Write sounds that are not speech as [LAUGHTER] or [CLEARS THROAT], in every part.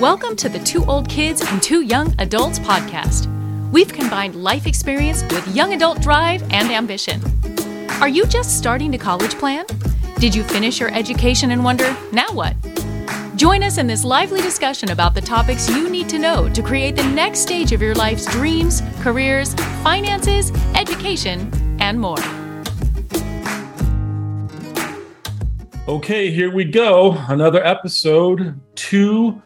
Welcome to the Two Old Kids and Two Young Adults podcast. We've combined life experience with young adult drive and ambition. Are you just starting to college plan? Did you finish your education and wonder, now what? Join us in this lively discussion about the topics you need to know to create the next stage of your life's dreams, careers, finances, education, and more. Okay, here we go. Another episode. Two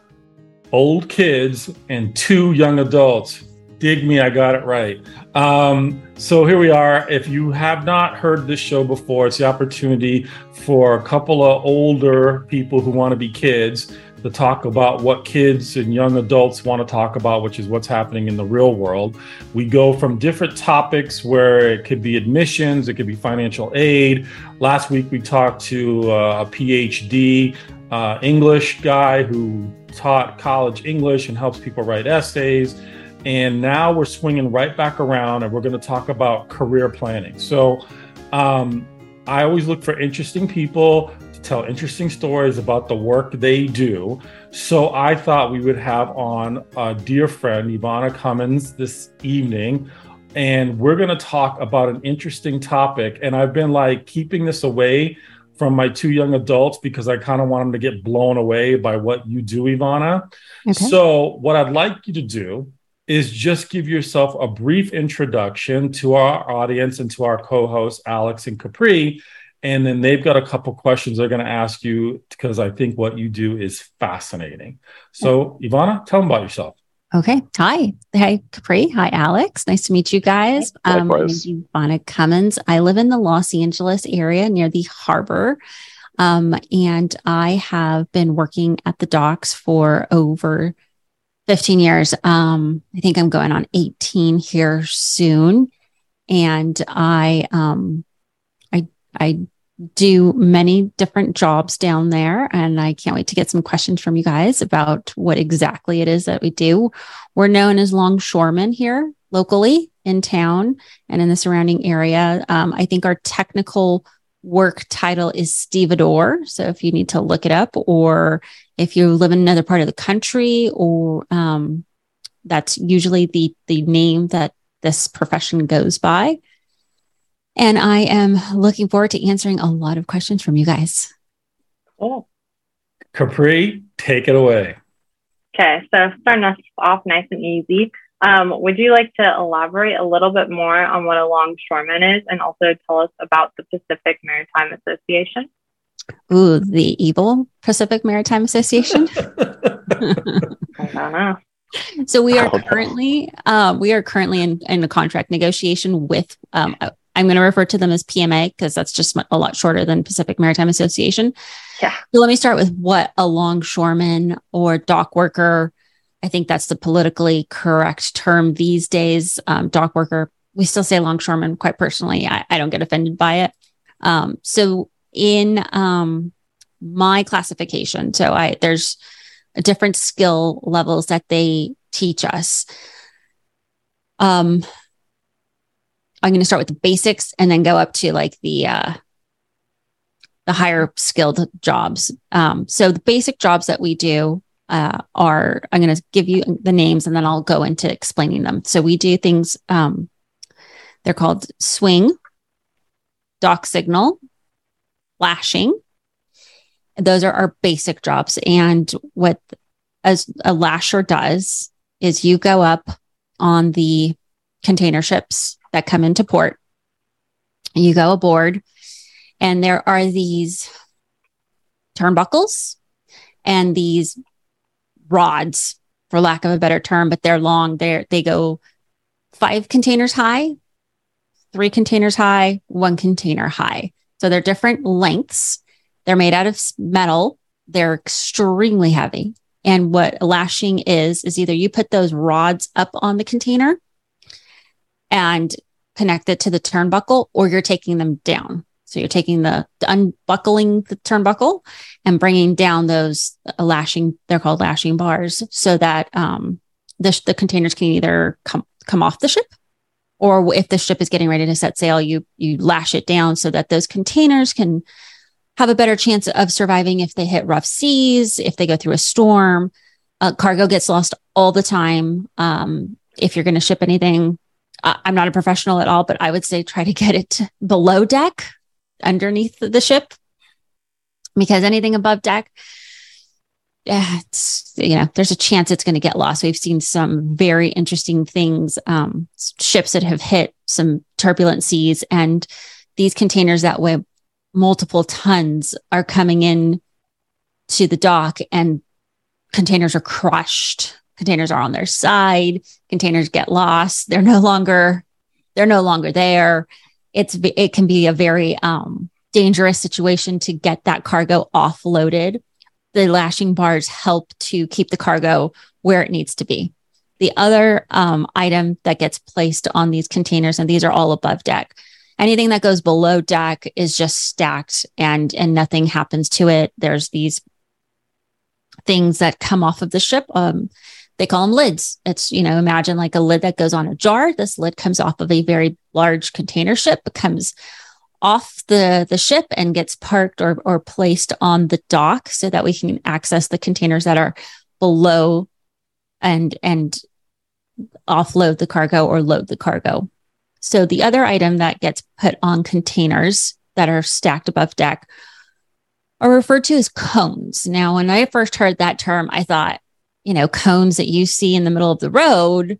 old kids and two young adults. Dig me, I got it right. Um, so here we are. If you have not heard this show before, it's the opportunity for a couple of older people who want to be kids to talk about what kids and young adults want to talk about, which is what's happening in the real world. We go from different topics where it could be admissions, it could be financial aid. Last week we talked to uh, a PhD uh, English guy who taught college English and helps people write essays. And now we're swinging right back around and we're going to talk about career planning. So um, I always look for interesting people to tell interesting stories about the work they do. So I thought we would have on a dear friend, Ivana Cummins, this evening. And we're going to talk about an interesting topic. And I've been like keeping this away from my two young adults because I kind of want them to get blown away by what you do, Ivana. Okay. So, what I'd like you to do is just give yourself a brief introduction to our audience and to our co hosts, Alex and Capri. And then they've got a couple questions they're going to ask you because I think what you do is fascinating. So, Ivana, tell them about yourself. Okay. Hi. Hi, Capri. Hi, Alex. Nice to meet you guys. Um, is Ivana Cummins. I live in the Los Angeles area near the harbor. Um, and I have been working at the docks for over 15 years. Um, I think I'm going on 18 here soon. And I, um, I, I do many different jobs down there. And I can't wait to get some questions from you guys about what exactly it is that we do. We're known as longshoremen here locally in town and in the surrounding area. Um, I think our technical work title is stevedore. So if you need to look it up, or if you live in another part of the country, or um, that's usually the the name that this profession goes by. And I am looking forward to answering a lot of questions from you guys. Cool. Capri, take it away. Okay, so starting us off nice and easy. Um, would you like to elaborate a little bit more on what a longshoreman is and also tell us about the Pacific Maritime Association? Ooh, the evil Pacific Maritime Association. [LAUGHS] I don't know. So we are currently uh, we are currently in, in a contract negotiation with um, I'm going to refer to them as PMA because that's just a lot shorter than Pacific Maritime Association. Yeah. So let me start with what a longshoreman or dock worker. I think that's the politically correct term these days. Um, dock worker. We still say longshoreman. Quite personally, I, I don't get offended by it. Um, so in um, my classification, so I there's different skill levels that they teach us. Um, I'm going to start with the basics and then go up to like the uh, the higher skilled jobs. Um, so the basic jobs that we do uh, are I'm going to give you the names and then I'll go into explaining them. So we do things. Um, they're called swing, dock signal, lashing. Those are our basic jobs. And what as a lasher does is you go up on the container ships that come into port. You go aboard, and there are these turnbuckles and these rods, for lack of a better term, but they're long. They they go five containers high, three containers high, one container high. So they're different lengths. They're made out of metal. They're extremely heavy. And what lashing is, is either you put those rods up on the container and connect it to the turnbuckle or you're taking them down. So you're taking the, unbuckling the turnbuckle and bringing down those uh, lashing, they're called lashing bars so that um, the, the containers can either come, come off the ship or if the ship is getting ready to set sail, you, you lash it down so that those containers can have a better chance of surviving if they hit rough seas, if they go through a storm. Uh, cargo gets lost all the time. Um, if you're going to ship anything, I- I'm not a professional at all, but I would say try to get it below deck, underneath the ship, because anything above deck, yeah, it's you know, there's a chance it's going to get lost. We've seen some very interesting things, um, ships that have hit some turbulent seas, and these containers that weigh multiple tons are coming in to the dock, and containers are crushed. Containers are on their side. Containers get lost. They're no longer they're no longer there. It's it can be a very um, dangerous situation to get that cargo offloaded the lashing bars help to keep the cargo where it needs to be. The other um, item that gets placed on these containers, and these are all above deck, anything that goes below deck is just stacked and and nothing happens to it. There's these things that come off of the ship. Um, they call them lids. It's you know imagine like a lid that goes on a jar. This lid comes off of a very large container ship, comes off the, the ship and gets parked or, or placed on the dock so that we can access the containers that are below and and offload the cargo or load the cargo. So the other item that gets put on containers that are stacked above deck are referred to as cones. Now, when I first heard that term, I thought, you know, cones that you see in the middle of the road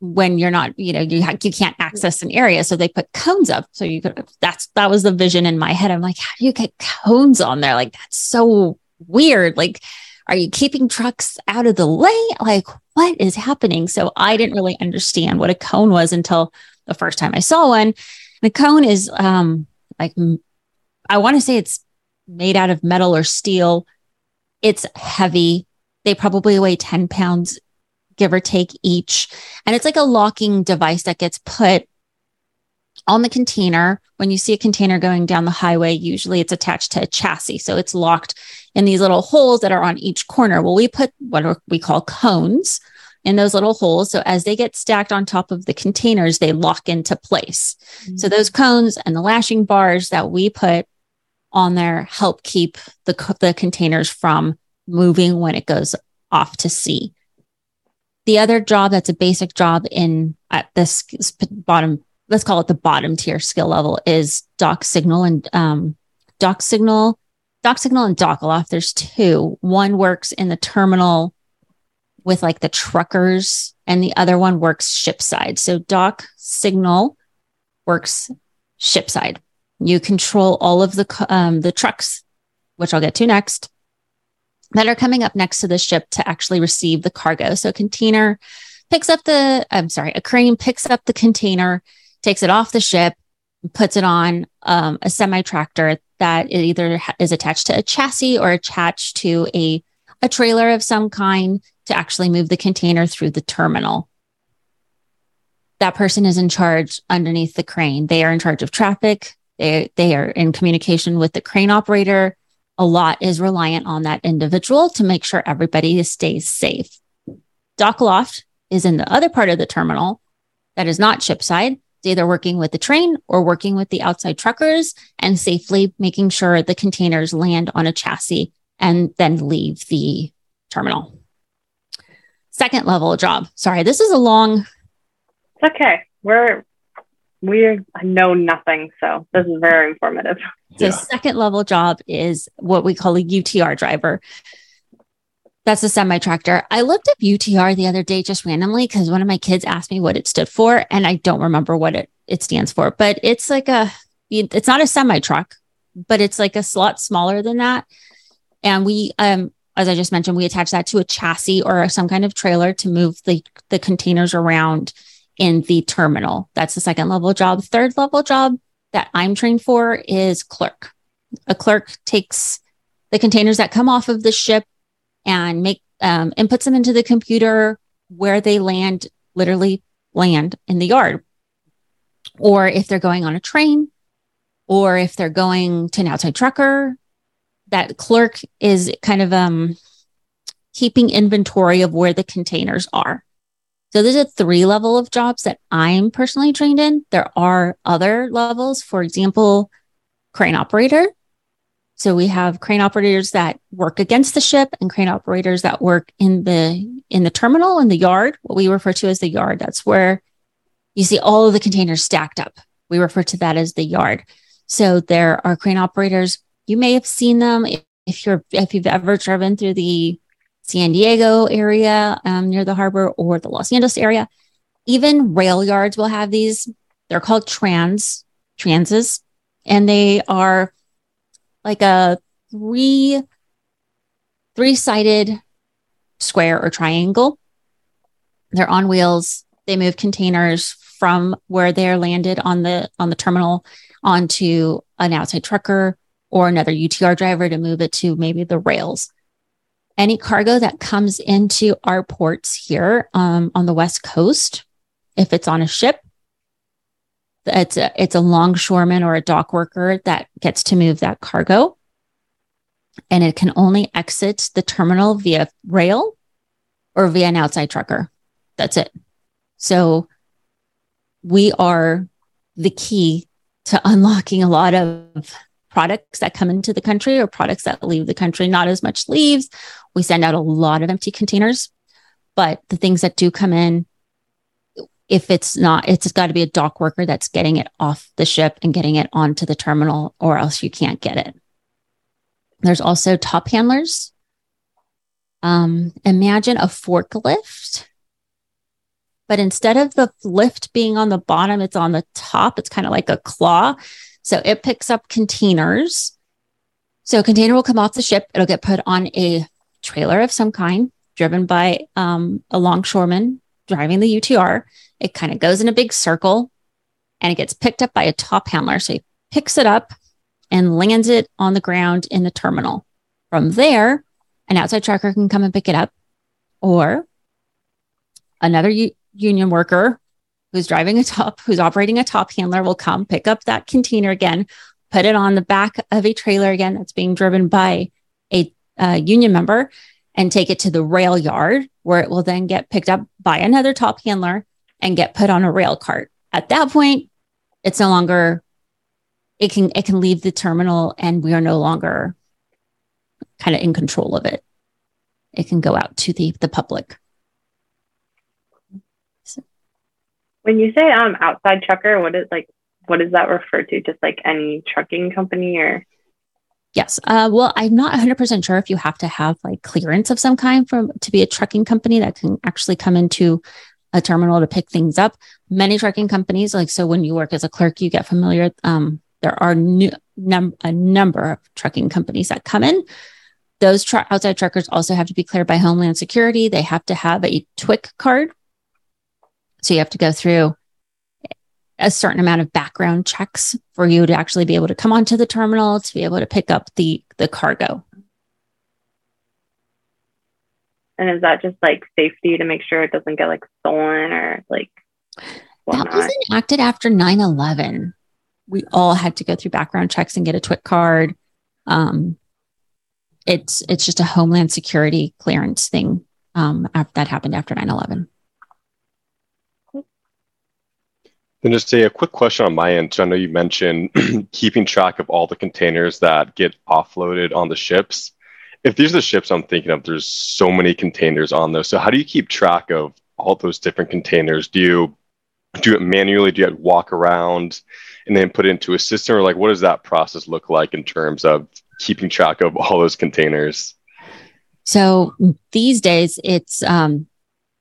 when you're not, you know, you ha- you can't access an area, so they put cones up. So you could. That's that was the vision in my head. I'm like, how do you get cones on there? Like that's so weird. Like, are you keeping trucks out of the lane? Like, what is happening? So I didn't really understand what a cone was until the first time I saw one. the cone is um like I want to say it's made out of metal or steel. It's heavy. They probably weigh 10 pounds give or take each. And it's like a locking device that gets put on the container. When you see a container going down the highway, usually it's attached to a chassis. So it's locked in these little holes that are on each corner. Well, we put what we call cones in those little holes. So as they get stacked on top of the containers, they lock into place. Mm-hmm. So those cones and the lashing bars that we put on there help keep the, the containers from moving when it goes off to sea. The other job that's a basic job in at this bottom, let's call it the bottom tier skill level is dock signal and um, dock signal, dock signal and dock aloft. There's two. One works in the terminal with like the truckers, and the other one works ship side. So dock signal works ship side. You control all of the um, the trucks, which I'll get to next that are coming up next to the ship to actually receive the cargo. So a container picks up the, I'm sorry, a crane picks up the container, takes it off the ship, puts it on um, a semi tractor that it either is attached to a chassis or attached to a, a trailer of some kind to actually move the container through the terminal. That person is in charge underneath the crane. They are in charge of traffic. They, they are in communication with the crane operator a lot is reliant on that individual to make sure everybody stays safe. Dock loft is in the other part of the terminal that is not shipside. It's either working with the train or working with the outside truckers and safely making sure the containers land on a chassis and then leave the terminal. Second level job. Sorry, this is a long. It's okay. We're we know nothing, so this is very informative. The yeah. second level job is what we call a UTR driver. That's a semi tractor. I looked up UTR the other day just randomly because one of my kids asked me what it stood for, and I don't remember what it, it stands for. But it's like a, it's not a semi truck, but it's like a slot smaller than that. And we, um, as I just mentioned, we attach that to a chassis or some kind of trailer to move the the containers around in the terminal. That's the second level job. Third level job that I'm trained for is clerk. A clerk takes the containers that come off of the ship and make um, and puts them into the computer where they land, literally land in the yard. Or if they're going on a train, or if they're going to an outside trucker, that clerk is kind of um, keeping inventory of where the containers are. So there's a three level of jobs that I'm personally trained in. There are other levels, for example, crane operator. So we have crane operators that work against the ship and crane operators that work in the in the terminal in the yard, what we refer to as the yard. That's where you see all of the containers stacked up. We refer to that as the yard. So there are crane operators. You may have seen them if you're if you've ever driven through the San Diego area um, near the harbor or the Los Angeles area. Even rail yards will have these. They're called trans transes, and they are like a three three sided square or triangle. They're on wheels. They move containers from where they're landed on the on the terminal onto an outside trucker or another UTR driver to move it to maybe the rails. Any cargo that comes into our ports here um, on the West Coast, if it's on a ship, it's a, it's a longshoreman or a dock worker that gets to move that cargo. And it can only exit the terminal via rail or via an outside trucker. That's it. So we are the key to unlocking a lot of products that come into the country or products that leave the country. Not as much leaves. We send out a lot of empty containers, but the things that do come in, if it's not, it's got to be a dock worker that's getting it off the ship and getting it onto the terminal, or else you can't get it. There's also top handlers. Um, imagine a forklift, but instead of the lift being on the bottom, it's on the top. It's kind of like a claw. So it picks up containers. So a container will come off the ship. It'll get put on a trailer of some kind, driven by um, a longshoreman driving the UTR. It kind of goes in a big circle and it gets picked up by a top handler. So he picks it up and lands it on the ground in the terminal. From there, an outside trucker can come and pick it up, or another u- union worker who's driving a top, who's operating a top handler will come pick up that container again, put it on the back of a trailer again that's being driven by a union member, and take it to the rail yard where it will then get picked up by another top handler and get put on a rail cart. At that point, it's no longer it can it can leave the terminal and we are no longer kind of in control of it. It can go out to the the public. When you say um outside trucker, what is like what does that refer to? Just like any trucking company or Yes. Uh, well, I'm not 100% sure if you have to have like clearance of some kind from to be a trucking company that can actually come into a terminal to pick things up. Many trucking companies, like so, when you work as a clerk, you get familiar. Um, there are new, num- a number of trucking companies that come in. Those outside truckers also have to be cleared by Homeland Security. They have to have a TWIC card, so you have to go through a certain amount of background checks for you to actually be able to come onto the terminal to be able to pick up the the cargo. And is that just like safety to make sure it doesn't get like stolen or like whatnot? That was enacted after 9-11. We all had to go through background checks and get a TWIC card. Um, it's it's just a homeland security clearance thing um, that happened after 9-11. Then just a, a quick question on my end. So I know you mentioned [CLEARS THROAT] keeping track of all the containers that get offloaded on the ships. If these are the ships I'm thinking of, there's so many containers on those. So how do you keep track of all those different containers? Do you do it manually? Do you walk around and then put it into a system, or like what does that process look like in terms of keeping track of all those containers? So these days, it's um,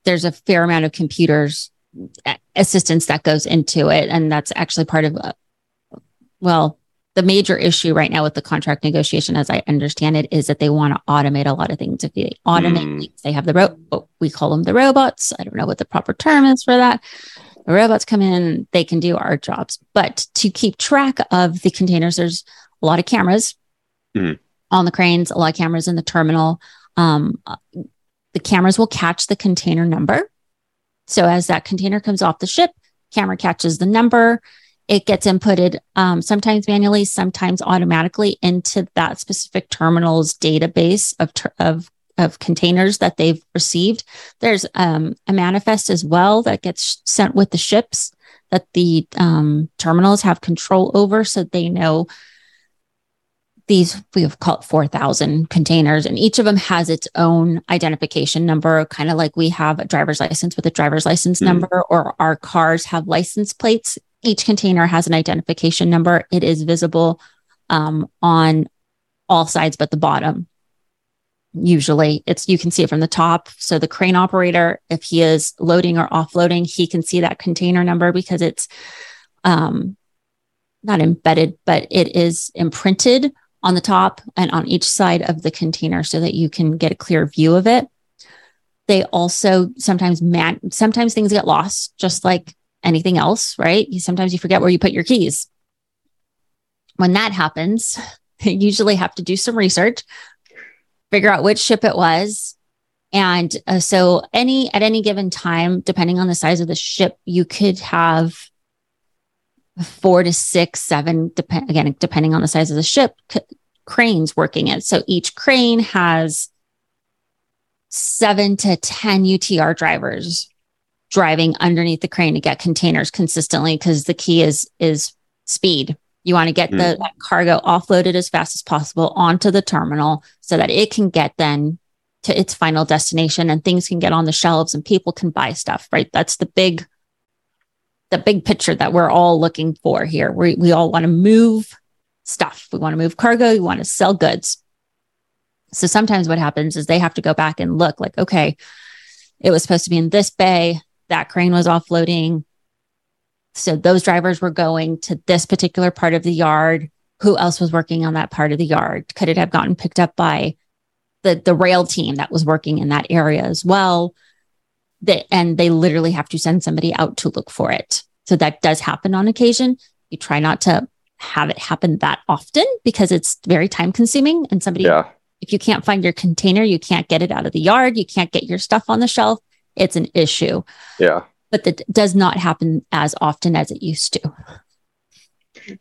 there's a fair amount of computers assistance that goes into it. And that's actually part of, uh, well, the major issue right now with the contract negotiation, as I understand it, is that they want to automate a lot of things. If they automate, mm. they have the ro- we call them the robots. I don't know what the proper term is for that. The robots come in, they can do our jobs. But to keep track of the containers, there's a lot of cameras mm. on the cranes, a lot of cameras in the terminal. Um, uh, the cameras will catch the container number so as that container comes off the ship, camera catches the number. It gets inputted um, sometimes manually, sometimes automatically into that specific terminal's database of, ter- of, of containers that they've received. There's um, a manifest as well that gets sent with the ships that the um, terminals have control over so they know these we have called 4,000 containers, and each of them has its own identification number, kind of like we have a driver's license with a driver's license mm. number, or our cars have license plates. Each container has an identification number. It is visible um, on all sides but the bottom. Usually, it's you can see it from the top. So the crane operator, if he is loading or offloading, he can see that container number because it's um, not embedded, but it is imprinted on the top and on each side of the container so that you can get a clear view of it. They also sometimes man sometimes things get lost, just like anything else, right? You, sometimes you forget where you put your keys. When that happens, [LAUGHS] they usually have to do some research, figure out which ship it was. And uh, so any at any given time, depending on the size of the ship, you could have four to six, seven, depend again, depending on the size of the ship, c- cranes working it. So each crane has seven to 10 UTR drivers driving underneath the crane to get containers consistently because the key is is speed. You want to get mm. the cargo offloaded as fast as possible onto the terminal so that it can get then to its final destination and things can get on the shelves and people can buy stuff, right? That's the big the big picture that we're all looking for here. We, we all want to move stuff. We want to move cargo. We want to sell goods. So sometimes what happens is they have to go back and look like, okay, it was supposed to be in this bay. That crane was offloading. So those drivers were going to this particular part of the yard. Who else was working on that part of the yard? Could it have gotten picked up by the, the rail team that was working in that area as well? That and they literally have to send somebody out to look for it. So that does happen on occasion. You try not to have it happen that often because it's very time consuming and somebody yeah. if you can't find your container, you can't get it out of the yard, you can't get your stuff on the shelf, it's an issue. Yeah. But that does not happen as often as it used to.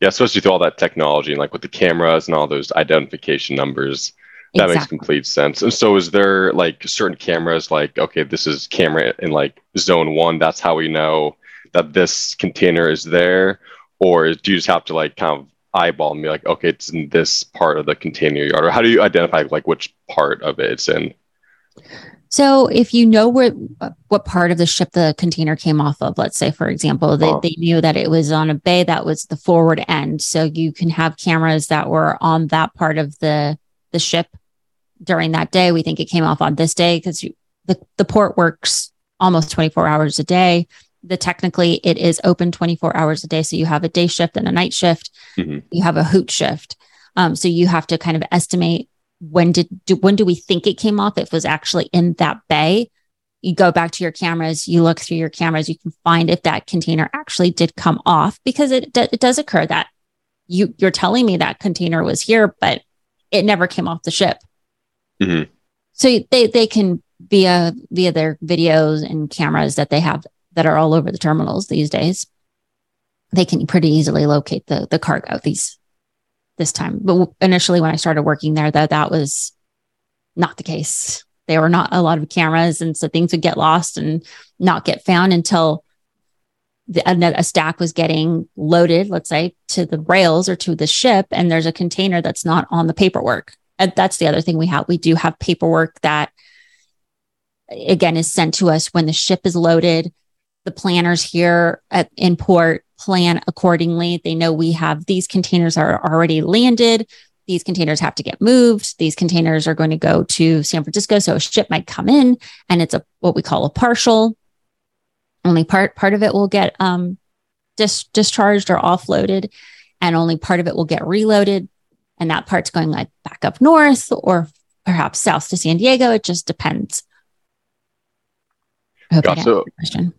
Yeah, especially through all that technology and like with the cameras and all those identification numbers that exactly. makes complete sense. And so, is there like certain cameras, like, okay, this is camera in like zone one, that's how we know that this container is there? Or do you just have to like kind of eyeball and be like, okay, it's in this part of the container yard? Or how do you identify like which part of it it's in? So if you know where what part of the ship the container came off of, let's say for example, they, oh. they knew that it was on a bay that was the forward end. So you can have cameras that were on that part of the the ship during that day. We think it came off on this day because the, the port works almost 24 hours a day. The technically it is open 24 hours a day. So you have a day shift and a night shift. Mm-hmm. You have a hoot shift. Um, so you have to kind of estimate when did do, when do we think it came off? If it was actually in that bay. You go back to your cameras, you look through your cameras, you can find if that container actually did come off because it, it does occur that you you're telling me that container was here, but it never came off the ship. Mm-hmm. So they they can via via their videos and cameras that they have that are all over the terminals these days. They can pretty easily locate the the cargo these this time. But initially, when I started working there, that that was not the case. There were not a lot of cameras, and so things would get lost and not get found until the, a stack was getting loaded, let's say, to the rails or to the ship, and there's a container that's not on the paperwork. And that's the other thing we have. We do have paperwork that, again, is sent to us when the ship is loaded. The planners here at in port plan accordingly. They know we have these containers are already landed. These containers have to get moved. These containers are going to go to San Francisco. So a ship might come in and it's a what we call a partial only part part of it will get um, dis- discharged or offloaded, and only part of it will get reloaded. And that part's going like back up north or perhaps south to San Diego. It just depends. I hope I so, question.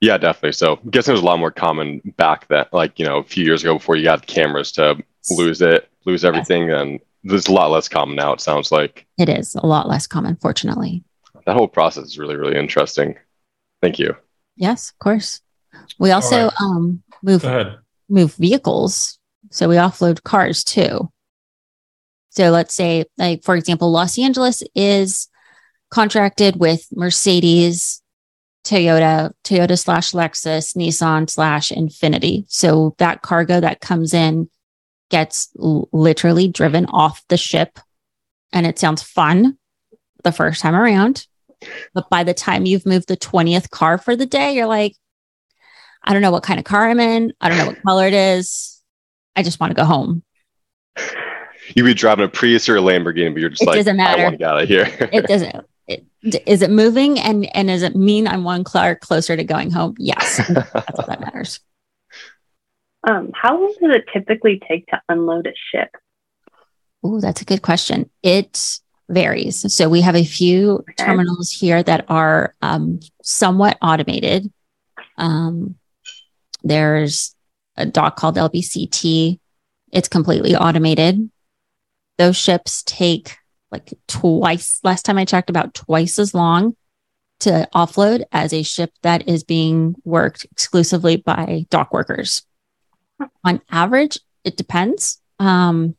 Yeah, definitely. So I'm guessing it was a lot more common back then, like, you know, a few years ago before you got cameras to lose it, lose everything. Yes. And there's a lot less common now, it sounds like. It is a lot less common, fortunately. That whole process is really, really interesting. Thank you. Yes, of course. We also right. um, move move vehicles, so we offload cars too. So let's say, like for example, Los Angeles is contracted with Mercedes, Toyota, Toyota slash Lexus, Nissan slash Infiniti. So that cargo that comes in gets l- literally driven off the ship. And it sounds fun the first time around. But by the time you've moved the 20th car for the day, you're like, I don't know what kind of car I'm in. I don't know what color it is. I just want to go home. You'd be driving a Prius or a Lamborghini, but you're just It like, doesn't matter. I matter. want to get out of here. [LAUGHS] It doesn't. It, is it moving and and does it mean I'm one car closer to going home? Yes, [LAUGHS] that's what that matters. Um, how long does it typically take to unload a ship? Oh, that's a good question. It varies. So we have a few Okay. terminals here that are um, somewhat automated. Um, there's a dock called LBCT. It's completely automated. Those ships take like twice, last time I checked, about twice as long to offload as a ship that is being worked exclusively by dock workers. On average, it depends. Um,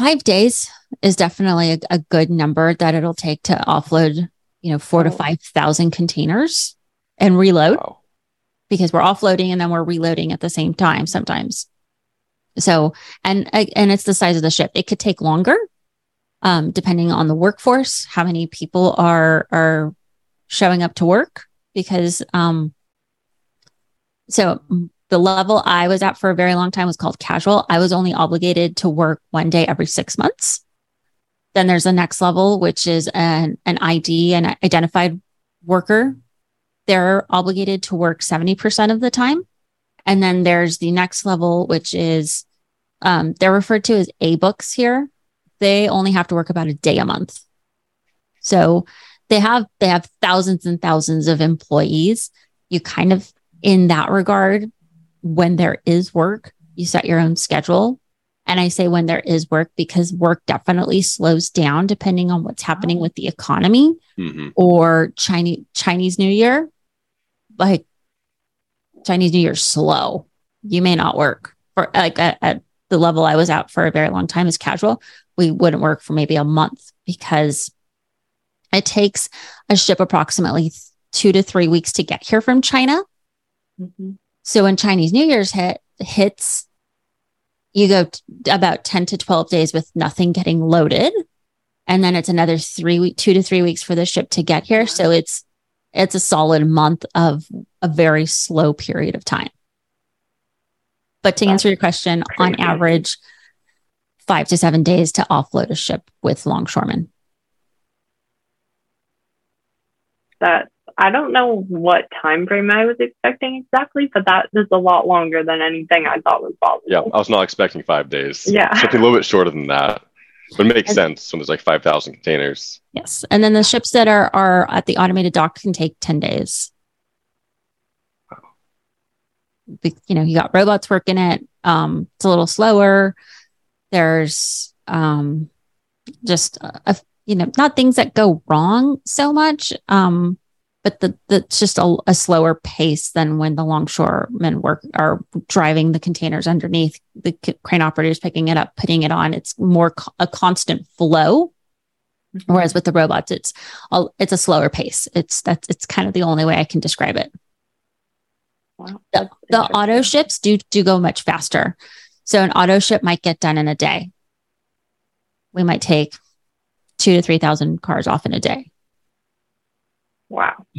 five days is definitely a, a good number that it'll take to offload, you know, four to Oh. 5,000 containers and reload wow. because we're offloading and then we're reloading at the same time sometimes. So, and and it's the size of the ship. It could take longer, um, depending on the workforce, how many people are are showing up to work. Because, um, so the level I was at for a very long time was called casual. I was only obligated to work one day every six months. Then there's the next level, which is an an ID, an identified worker they're obligated to work 70% of the time. And then there's the next level, which is um, they're referred to as A books here. They only have to work about a day a month. So they have they have thousands and thousands of employees. You kind of in that regard, when there is work, you set your own schedule. And I say when there is work because work definitely slows down depending on what's happening with the economy hmm or Chinese Chinese New Year, like Chinese New Year's slow. You may not work for like at, at the level I was at for a very long time as casual. We wouldn't work for maybe a month because it takes a ship approximately two to three weeks to get here from China. Mm-hmm. So when Chinese New Year's hit hits, you go t- about 10 to 12 days with nothing getting loaded. And then it's another three week, two to three weeks for the ship to get here. So it's it's a solid month of a very slow period of time. But to answer your question, on average, five to seven days to offload a ship with longshoremen. That I don't know what time frame I was expecting exactly, but that is a lot longer than anything I thought was possible. Yeah, I was not expecting five days. Yeah. [LAUGHS] Something a little bit shorter than that. But it makes sense when there's like 5,000 containers. Yes. And then the ships that are are at the automated dock can take 10 days. Be- You know, you got robots working it. Um, it's a little slower. There's um just a, a- you know, not things that go wrong so much. Um, but the, the it's just a, a slower pace than when the longshoremen work are driving the containers underneath the c- crane operators picking it up, putting it on. It's more co- a constant flow. Mm-hmm. Whereas with the robots, it's a, it's a slower pace. It's that's it's kind of the only way I can describe it. Wow, The, the auto ships do do go much faster. So an auto ship might get done in a day. We might take two to three thousand cars off in a day. Wow. [LAUGHS]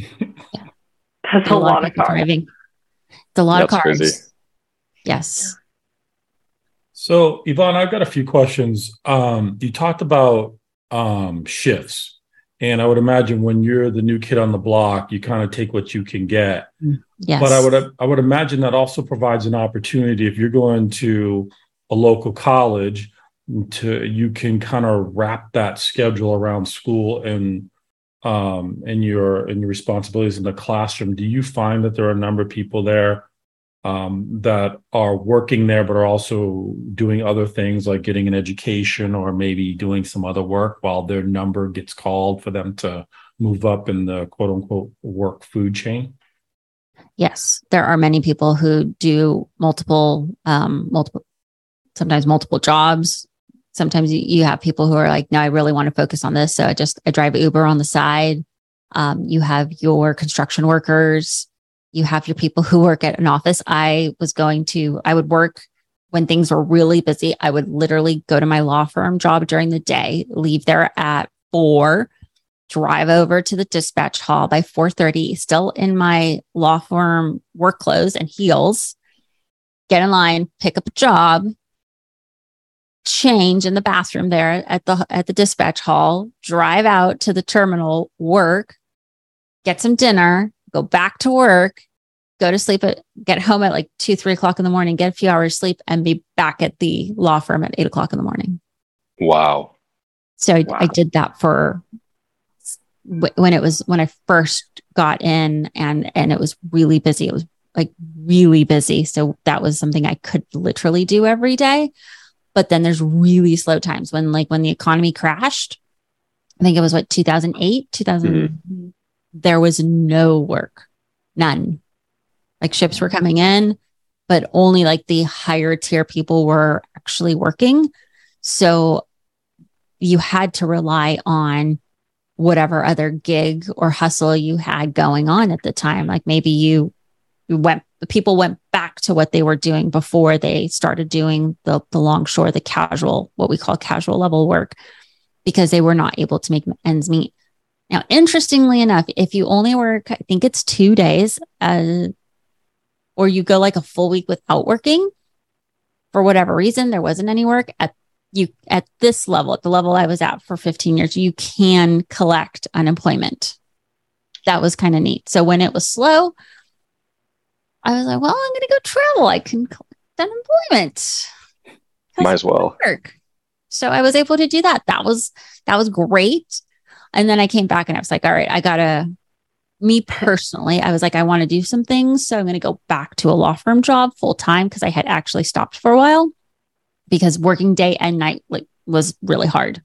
That's a, A lot, of cars. driving. It's a lot That's of cars. crazy. Yes. So, Yvonne, I've got a few questions. Um, you talked about um, shifts, and I would imagine when you're the new kid on the block, you kind of take what you can get. Yes. But I would I would imagine that also provides an opportunity if you're going to a local college to you can kind of wrap that schedule around school and um and your and your responsibilities in the classroom. Do you find that there are a number of people there um that are working there but are also doing other things like getting an education or maybe doing some other work while their number gets called for them to move up in the quote unquote work food chain? Yes, there are many people who do multiple, um, multiple, sometimes multiple jobs. Sometimes you, you have people who are like, no, I really want to focus on this. So I just, I drive Uber on the side. Um, you have your construction workers. You have your people who work at an office. I was going to, I would work when things were really busy, I would literally go to my law firm job during the day, leave there at four, drive over to the dispatch hall by 4:30, still in my law firm work clothes and heels, get in line, pick up a job, change in the bathroom there at the at the dispatch hall, drive out to the terminal, work, get some dinner, go back to work, go to sleep at get home at like two, three o'clock in the morning, get a few hours sleep, and be back at the law firm at eight o'clock in the morning. Wow. So I, Wow. I did that for wh- when it was when I first got in, and and it was really busy. It was like really busy. So that was something I could literally do every day. But then there's really slow times when like when the economy crashed. I think it was what 2008, 2000. Mm-hmm. There was no work, none. Like ships were coming in, but only like the higher tier people were actually working. So you had to rely on whatever other gig or hustle you had going on at the time. Like maybe you you went people went back to what they were doing before they started doing the the longshore, the casual, what we call casual level work, because they were not able to make ends meet. Now, interestingly enough, if you only work, I think it's two days, uh, or you go like a full week without working, for whatever reason, there wasn't any work at you at this level, at the level I was at for 15 years, you can collect unemployment. That was kind of neat. So when it was slow, I was like, well, I'm going to go travel. I can collect unemployment. Might as well. Work. So I was able to do that. That was that was great. And then I came back and I was like, all right, I gotta. Me personally, I was like, I want to do some things, so I'm going to go back to a law firm job full time because I had actually stopped for a while because working day and night like was really hard.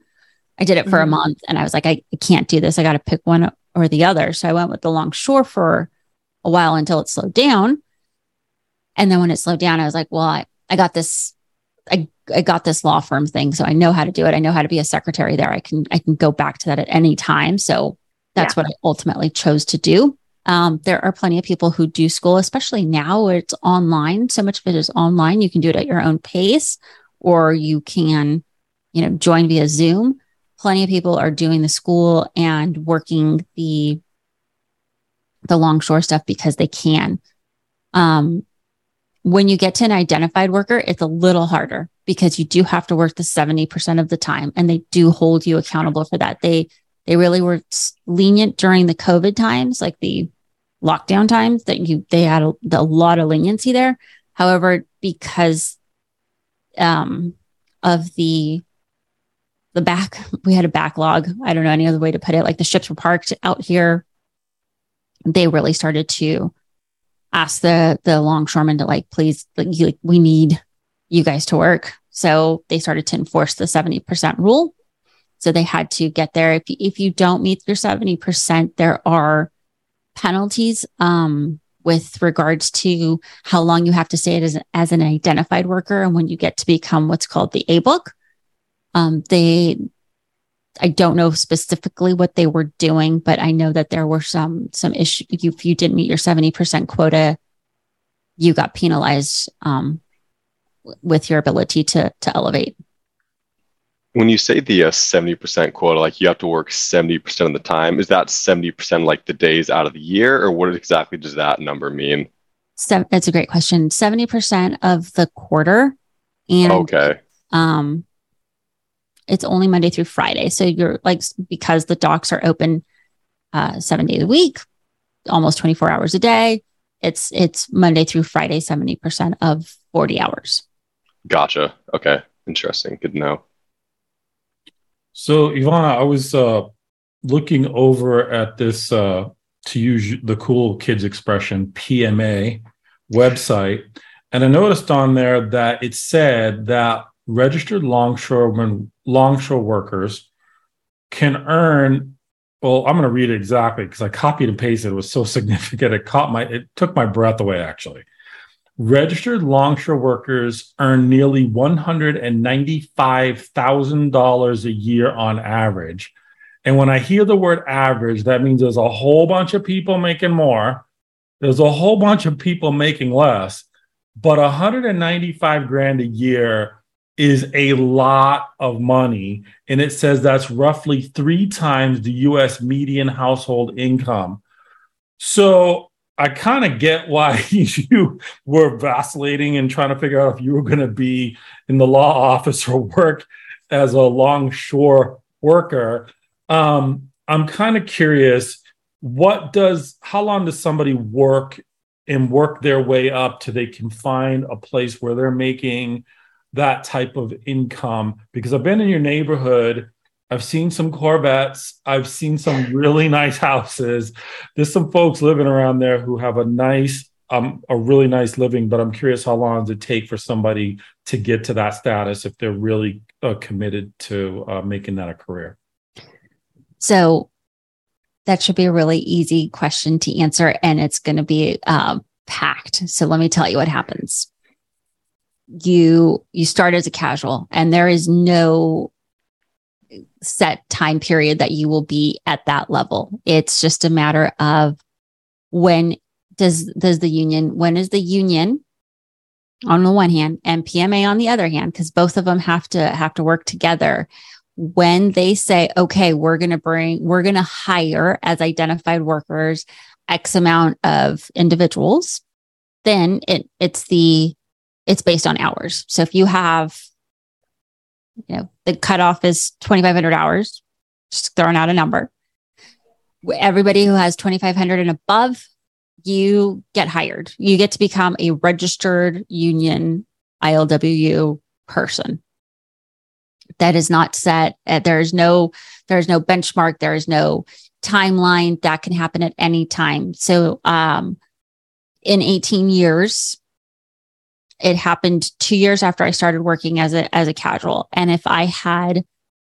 I did it for a Mhm. month and I was like, I, I can't do this. I got to pick one or the other. So I went with the longshore for a while until it slowed down. And then when it slowed down, I was like, well, I, I got this, I, I got this law firm thing. So I know how to do it. I know how to be a secretary there. I can, I can go back to that at any time. So that's what I ultimately chose to do. Um, there are plenty of people who do school, especially now where it's online. So much of it is online. You can do it at your own pace, or you can, you know, join via Zoom. Plenty of people are doing the school and working the the longshore stuff because they can. Um, when you get to an identified worker, it's a little harder because you do have to work the 70% of the time and they do hold you accountable for that. They they really were lenient during the COVID times, like the lockdown times that you they had a, a lot of leniency there. However, because um of the the back we had a backlog. I don't know any other way to put it. Like the ships were parked out here. They really started to ask the the longshoremen to like please like, you, like we need you guys to work. So they started to enforce the 70% rule. So they had to get there. If you, if you don't meet your 70%, there are penalties um, with regards to how long you have to stay as, as an identified worker. And when you get to become what's called the A book, um, they, I don't know specifically what they were doing, but I know that there were some, some issues. If you didn't meet your 70% quota, you got penalized um, with your ability to, to elevate. When you say the uh, 70% quota, like you have to work 70% of the time, is that 70% like the days out of the year, or what exactly does that number mean? So that's a great question. 70% of the quarter. And Okay. um, it's only Monday through Friday. So you're like, because the docks are open uh, seven days a week, almost 24 hours a day. It's, it's Monday through Friday, 70% of 40 hours. Gotcha. Okay. Interesting. Good to know. So, Ivana, I was uh, looking over at this, uh, to use the cool kids expression, PMA website, and I noticed on there that it said that registered longshoremen, longshore workers can earn. Well, I'm going to read it exactly because I copied and pasted. It was so [LAUGHS] significant. It caught my, it took my breath away, actually. Registered longshore workers earn nearly $195,000 a year on average. And when I hear the word average, that means there's a whole bunch of people making more, there's a whole bunch of people making less, but 195 grand a year is a lot of money. And it says that's roughly three times the US median household income. So I kind of get why [LAUGHS] you were vacillating and trying to figure out if you were going to be in the law office or work as a longshore worker. Um, I'm kind of curious what does, how long does somebody work and work their way up till they can find a place where they're making that type of income? Because I've been in your neighborhood I've seen some Corvettes. I've seen some really [LAUGHS] nice houses. There's some folks living around there who have a nice, um, a really nice living. But I'm curious how long does it take for somebody to get to that status if they're really uh, committed to uh, making that a career? So that should be a really easy question to answer, and it's going to be uh, packed. So let me tell you what happens. You you start as a casual, and there is no set time period that you will be at that level. It's just a matter of when does does the union when is the union on the one hand and PMA on the other hand because both of them have to have to work together when they say okay we're going to bring we're going to hire as identified workers x amount of individuals then it it's the it's based on hours so if you have you know, the cutoff is 2,500 hours, just throwing out a number. Everybody who has 2,500 and above, you get hired. You get to become a registered union ILWU person. That is not set. Uh, there is no, there is no benchmark. There is no timeline that can happen at any time. So, um, in 18 years, it happened two years after I started working as a as a casual. And if I had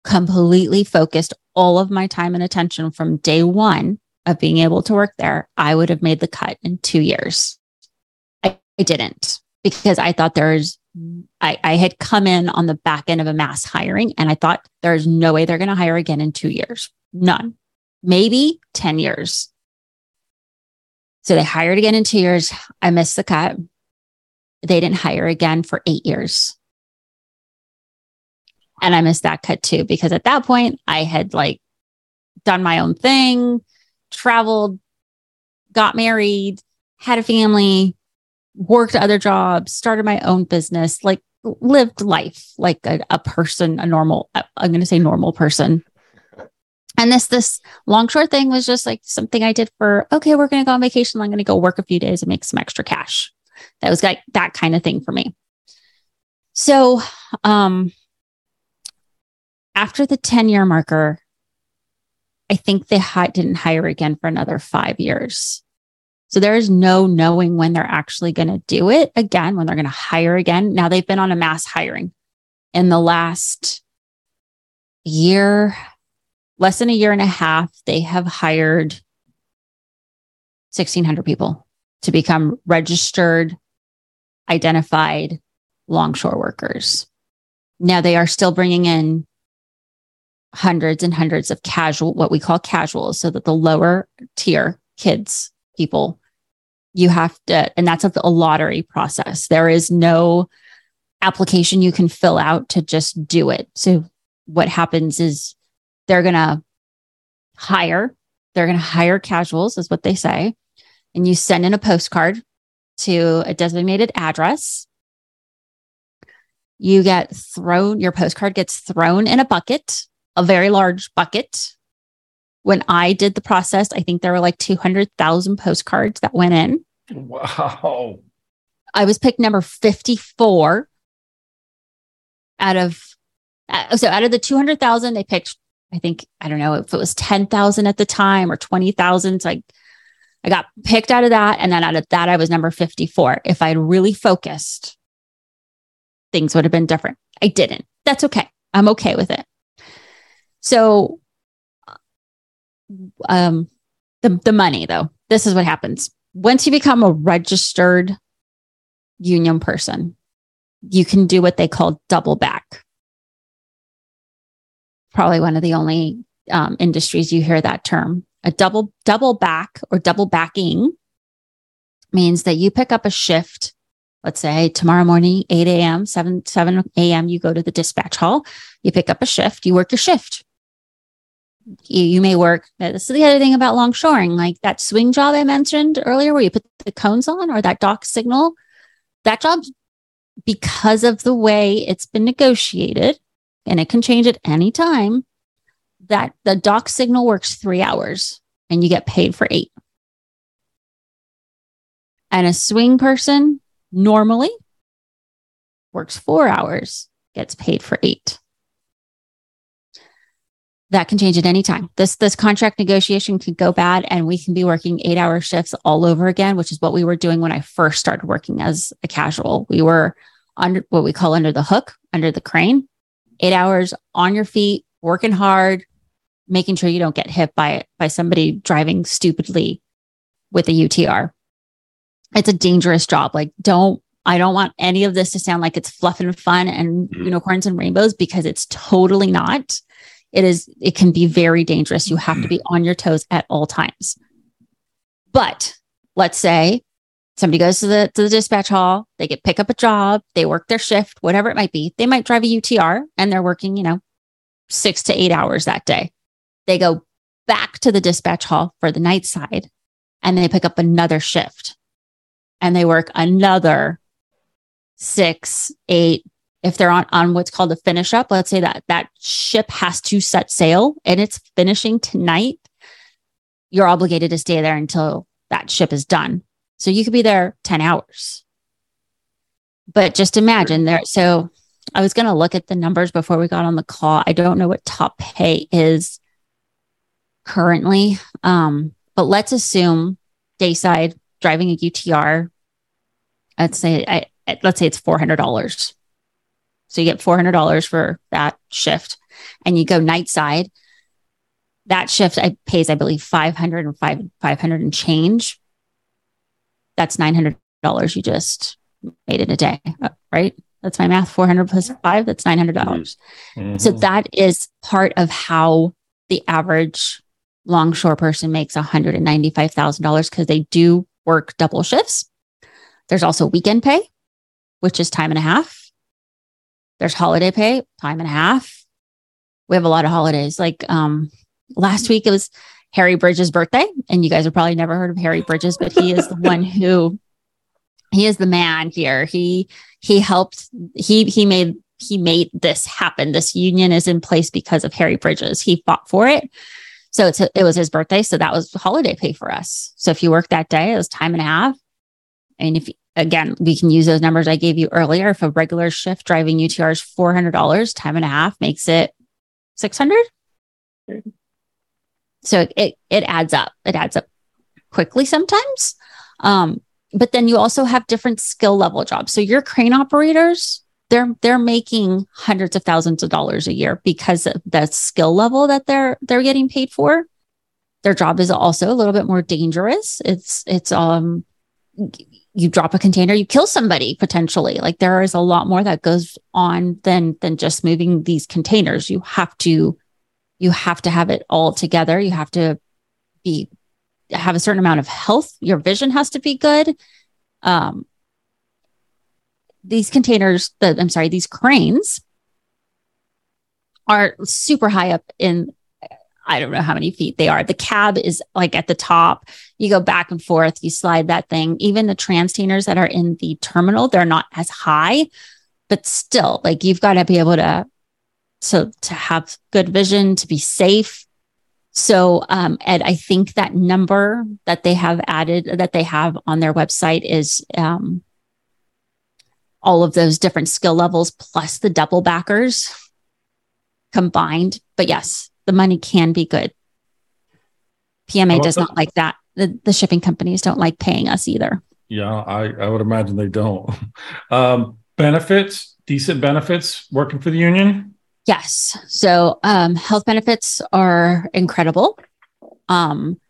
completely focused all of my time and attention from day one of being able to work there, I would have made the cut in two years. I, I didn't because I thought there's I, I had come in on the back end of a mass hiring and I thought there's no way they're going to hire again in two years. None. Maybe 10 years. So they hired again in two years. I missed the cut they didn't hire again for eight years. And I missed that cut too, because at that point I had like done my own thing, traveled, got married, had a family, worked other jobs, started my own business, like lived life like a, a person, a normal, I'm going to say normal person. And this, this longshore thing was just like something I did for, okay, we're going to go on vacation. I'm going to go work a few days and make some extra cash. That was like that kind of thing for me. So, um, after the 10 year marker, I think they hi- didn't hire again for another five years. So there is no knowing when they're actually going to do it again, when they're going to hire again. Now they've been on a mass hiring in the last year, less than a year and a half. They have hired 1,600 people to become registered, identified longshore workers. Now they are still bringing in hundreds and hundreds of casual, what we call casuals, so that the lower tier kids, people, you have to, and that's a, a lottery process. There is no application you can fill out to just do it. So what happens is they're going to hire, they're going to hire casuals, is what they say and you send in a postcard to a designated address. You get thrown, your postcard gets thrown in a bucket, a very large bucket. When I did the process, I think there were like 200,000 postcards that went in. Wow. I was picked number 54 out of, uh, so out of the 200,000, they picked, I think, I don't know if it was 10,000 at the time or 20,000. So I I got picked out of that. And then out of that, I was number 54. If I had really focused, things would have been different. I didn't. That's okay. I'm okay with it. So, um, the, the money though, this is what happens. Once you become a registered union person, you can do what they call double back. Probably one of the only um, industries you hear that term. A double double back or double backing means that you pick up a shift let's say tomorrow morning, 8 a.m., 7, 7 a.m., you go to the dispatch hall, you pick up a shift, you work your shift. You, you may work. This is the other thing about longshoring, like that swing job I mentioned earlier, where you put the cones on or that dock signal. That job, because of the way it's been negotiated, and it can change at any time, that the dock signal works three hours and you get paid for eight. And a swing person normally works four hours, gets paid for eight. That can change at any time. This this contract negotiation could go bad and we can be working 8-hour shifts all over again, which is what we were doing when I first started working as a casual. We were under what we call under the hook, under the crane, 8 hours on your feet, working hard, making sure you don't get hit by by somebody driving stupidly with a UTR. It's a dangerous job. Like don't I don't want any of this to sound like it's fluff and fun and mm-hmm. unicorns and rainbows because it's totally not. It is it can be very dangerous. You have to be on your toes at all times. But let's say somebody goes to the to the dispatch hall, they get pick up a job, they work their shift, whatever it might be. They might drive a UTR and they're working, you know, 6 to 8 hours that day. They go back to the dispatch hall for the night side and they pick up another shift and they work another six, eight. If they're on, on what's called a finish up, let's say that that ship has to set sail and it's finishing tonight, you're obligated to stay there until that ship is done. So you could be there 10 hours. But just imagine there. So I was going to look at the numbers before we got on the call. I don't know what top pay is currently. Um, but let's assume dayside driving a UTR. Let's say I, let's say it's four hundred dollars. So you get four hundred dollars for that shift, and you go night side. That shift I pays, I believe, five hundred and five five hundred and change. That's nine hundred dollars you just made in a day, uh, right? That's my math. Four hundred plus five. That's nine hundred dollars. Mm-hmm. So that is part of how the average longshore person makes $195,000 because they do work double shifts. There's also weekend pay, which is time and a half. There's holiday pay, time and a half. We have a lot of holidays. Like um, last week, it was Harry Bridges' birthday. And you guys have probably never heard of Harry Bridges, but he is the one who he is the man here. He he helped he he made he made this happen. This union is in place because of Harry Bridges. He fought for it. So it's, it was his birthday. So that was holiday pay for us. So if you work that day, it was time and a half. And if, again, we can use those numbers I gave you earlier. If a regular shift driving UTR is $400, time and a half makes it 600. So it, it adds up. It adds up quickly sometimes. Um, but then you also have different skill level jobs. So your crane operators, they're they're making hundreds of thousands of dollars a year because of the skill level that they're they're getting paid for. Their job is also a little bit more dangerous. It's it's um you drop a container, you kill somebody potentially. Like there is a lot more that goes on than than just moving these containers. You have to you have to have it all together. You have to be have a certain amount of health. Your vision has to be good. Um, these containers, the, I'm sorry, these cranes are super high up in I don't know how many feet they are. The cab is like at the top. You go back and forth, you slide that thing. Even the transtainers that are in the terminal, they're not as high, but still, like you've got to be able to so to have good vision, to be safe. So, um, Ed, I think that number that they have added that they have on their website is um, all of those different skill levels plus the double backers combined. But yes, the money can be good. PMA does not like that. The, the shipping companies don't like paying us either. Yeah, I, I would imagine they don't. [LAUGHS] Um, benefits, decent benefits working for the union? Yes. So um, health benefits are incredible. Um,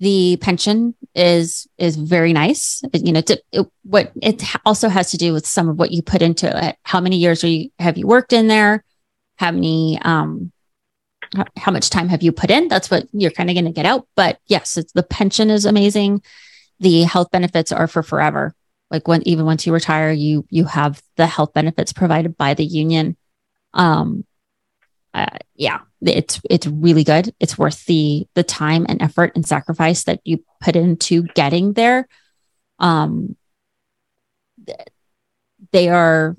the pension is is very nice. You know to, it, what it also has to do with some of what you put into it. How many years are you have you worked in there? How many um how much time have you put in? That's what you're kind of going to get out. But yes it's the pension is amazing. The health benefits are for forever. Like when even once you retire, you you have the health benefits provided by the union. Um, uh, yeah, it's it's really good. It's worth the the time and effort and sacrifice that you put into getting there. Um, they are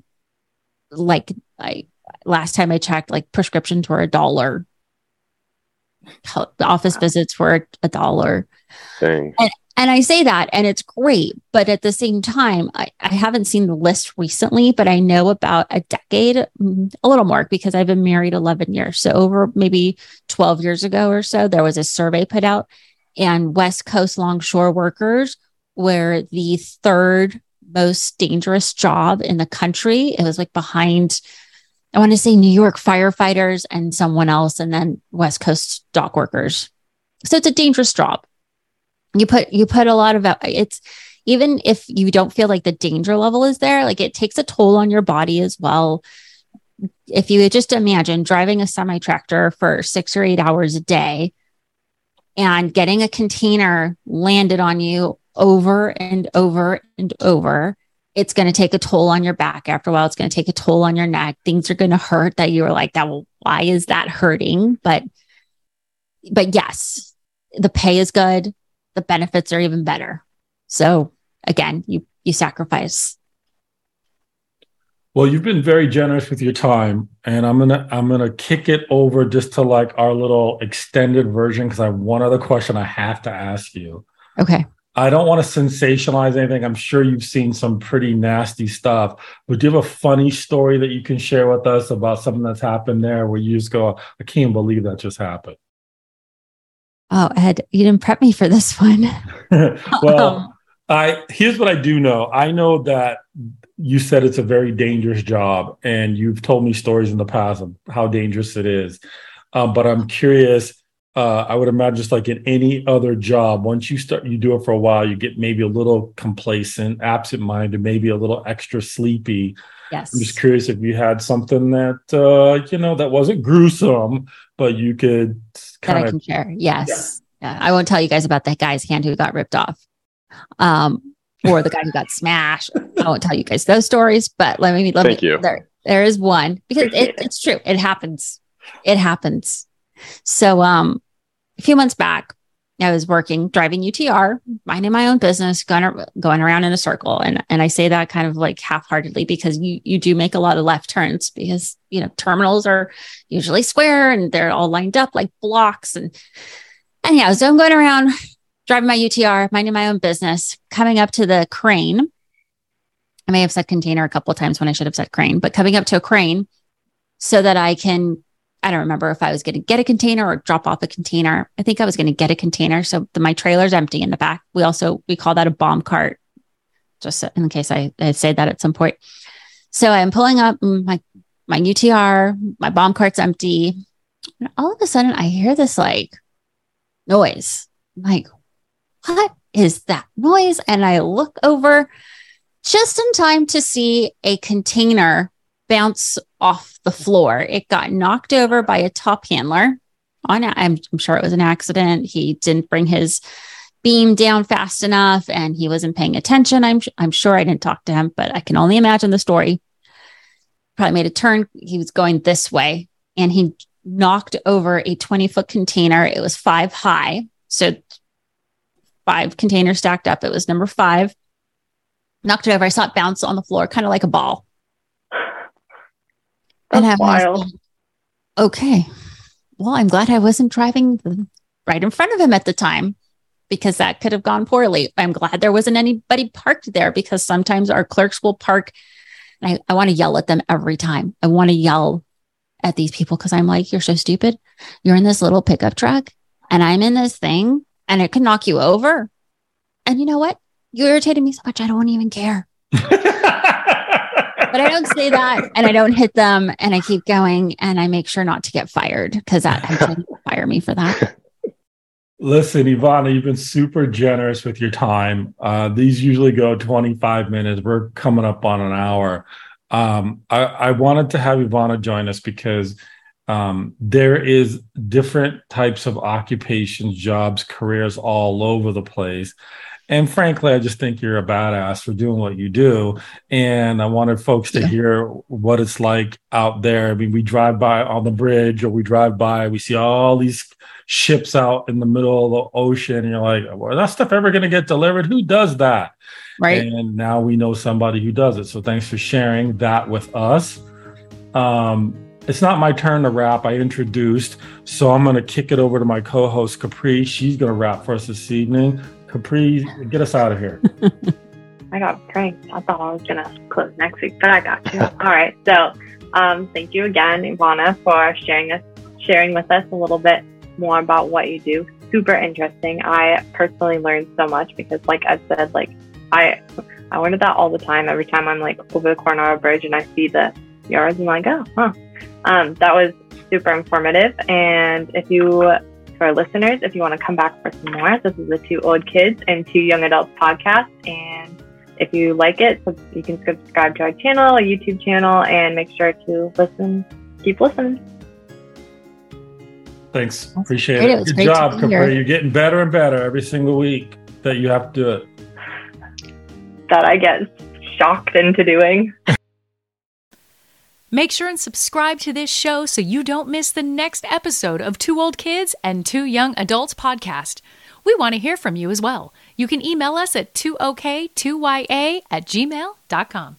like I last time I checked, like prescriptions were a dollar. Office visits were a dollar. Dang. And, and I say that, and it's great. But at the same time, I, I haven't seen the list recently, but I know about a decade, mm, a little more, because I've been married 11 years. So, over maybe 12 years ago or so, there was a survey put out, and West Coast longshore workers were the third most dangerous job in the country. It was like behind, I want to say New York firefighters and someone else, and then West Coast dock workers. So, it's a dangerous job you put you put a lot of it's even if you don't feel like the danger level is there like it takes a toll on your body as well. If you just imagine driving a semi tractor for six or eight hours a day and getting a container landed on you over and over and over it's going to take a toll on your back after a while. It's going to take a toll on your neck. Things are going to hurt that you were like that well why is that hurting? But but yes the pay is good the benefits are even better. So again, you you sacrifice. Well, you've been very generous with your time, and I'm gonna I'm gonna kick it over just to like our little extended version because I have one other question I have to ask you. Okay. I don't want to sensationalize anything. I'm sure you've seen some pretty nasty stuff, but do you have a funny story that you can share with us about something that's happened there where you just go, I can't believe that just happened? Oh, Ed, you didn't prep me for this one. [LAUGHS] [LAUGHS] well, I here's what I do know. I know that you said it's a very dangerous job, and you've told me stories in the past of how dangerous it is. Um, but I'm curious. Uh, I would imagine just like in any other job, once you start, you do it for a while, you get maybe a little complacent, absent-minded, maybe a little extra sleepy. Yes. I'm just curious if you had something that uh, you know that wasn't gruesome, but you could that I can share. Yes. Yeah. yeah. I won't tell you guys about that guy's hand who got ripped off. Um, or the guy who got smashed. I won't tell you guys those stories, but let me let Thank me you. there there is one because it, it's true. It happens. It happens. So um a few months back, I was working, driving UTR, minding my own business, going, going around in a circle. And, and I say that kind of like half heartedly because you, you do make a lot of left turns because, you know, terminals are usually square and they're all lined up like blocks. And, and yeah, so I'm going around driving my UTR, minding my own business, coming up to the crane. I may have said container a couple of times when I should have said crane, but coming up to a crane so that I can I don't remember if I was going to get a container or drop off a container. I think I was going to get a container. So the, my trailer's empty in the back. We also, we call that a bomb cart, just in case I, I say that at some point. So I'm pulling up mm, my, my UTR, my bomb cart's empty. And all of a sudden I hear this like noise. I'm like, what is that noise? And I look over just in time to see a container bounce off the floor. It got knocked over by a top handler. On, I'm, I'm sure it was an accident. He didn't bring his beam down fast enough, and he wasn't paying attention. I'm I'm sure I didn't talk to him, but I can only imagine the story. Probably made a turn. He was going this way, and he knocked over a 20 foot container. It was five high, so five containers stacked up. It was number five. Knocked it over. I saw it bounce on the floor, kind of like a ball. That's and have wild. okay. Well, I'm glad I wasn't driving right in front of him at the time because that could have gone poorly. I'm glad there wasn't anybody parked there because sometimes our clerks will park. I, I want to yell at them every time. I want to yell at these people because I'm like, you're so stupid. You're in this little pickup truck and I'm in this thing and it can knock you over. And you know what? You irritated me so much. I don't even care. [LAUGHS] but I don't say that and I don't hit them and I keep going and I make sure not to get fired because that actually fire me for that. Listen, Ivana, you've been super generous with your time. Uh, these usually go 25 minutes. We're coming up on an hour. Um, I, I, wanted to have Ivana join us because um, there is different types of occupations, jobs, careers all over the place. And frankly, I just think you're a badass for doing what you do. And I wanted folks to yeah. hear what it's like out there. I mean, we drive by on the bridge or we drive by, we see all these ships out in the middle of the ocean. And you're like, well, that stuff ever going to get delivered? Who does that? Right. And now we know somebody who does it. So thanks for sharing that with us. Um, it's not my turn to wrap. I introduced, so I'm going to kick it over to my co-host Capri. She's going to wrap for us this evening. Capri, get us out of here. [LAUGHS] I got pranked. I thought I was going to close next week, but I got you. [LAUGHS] All right. So, um, thank you again, Ivana, for sharing us, sharing with us a little bit more about what you do. Super interesting. I personally learned so much because, like I said, like I, I learned that all the time. Every time I'm like over the Coronado Bridge and I see the yards, I'm like, oh, huh, um, that was super informative. And if you, for our listeners, if you want to come back for some more, this is the Two Old Kids and Two Young Adults podcast. And if you like it, you can subscribe to our channel, our YouTube channel, and make sure to listen, keep listening. Thanks. Appreciate great. it. it Good job, Capri. You're getting better and better every single week that you have to do it. That I get shocked into doing. [LAUGHS] Make sure and subscribe to this show so you don't miss the next episode of Two Old Kids and Two Young Adults podcast. We want to hear from you as well. You can email us at 2ok2ya at gmail.com.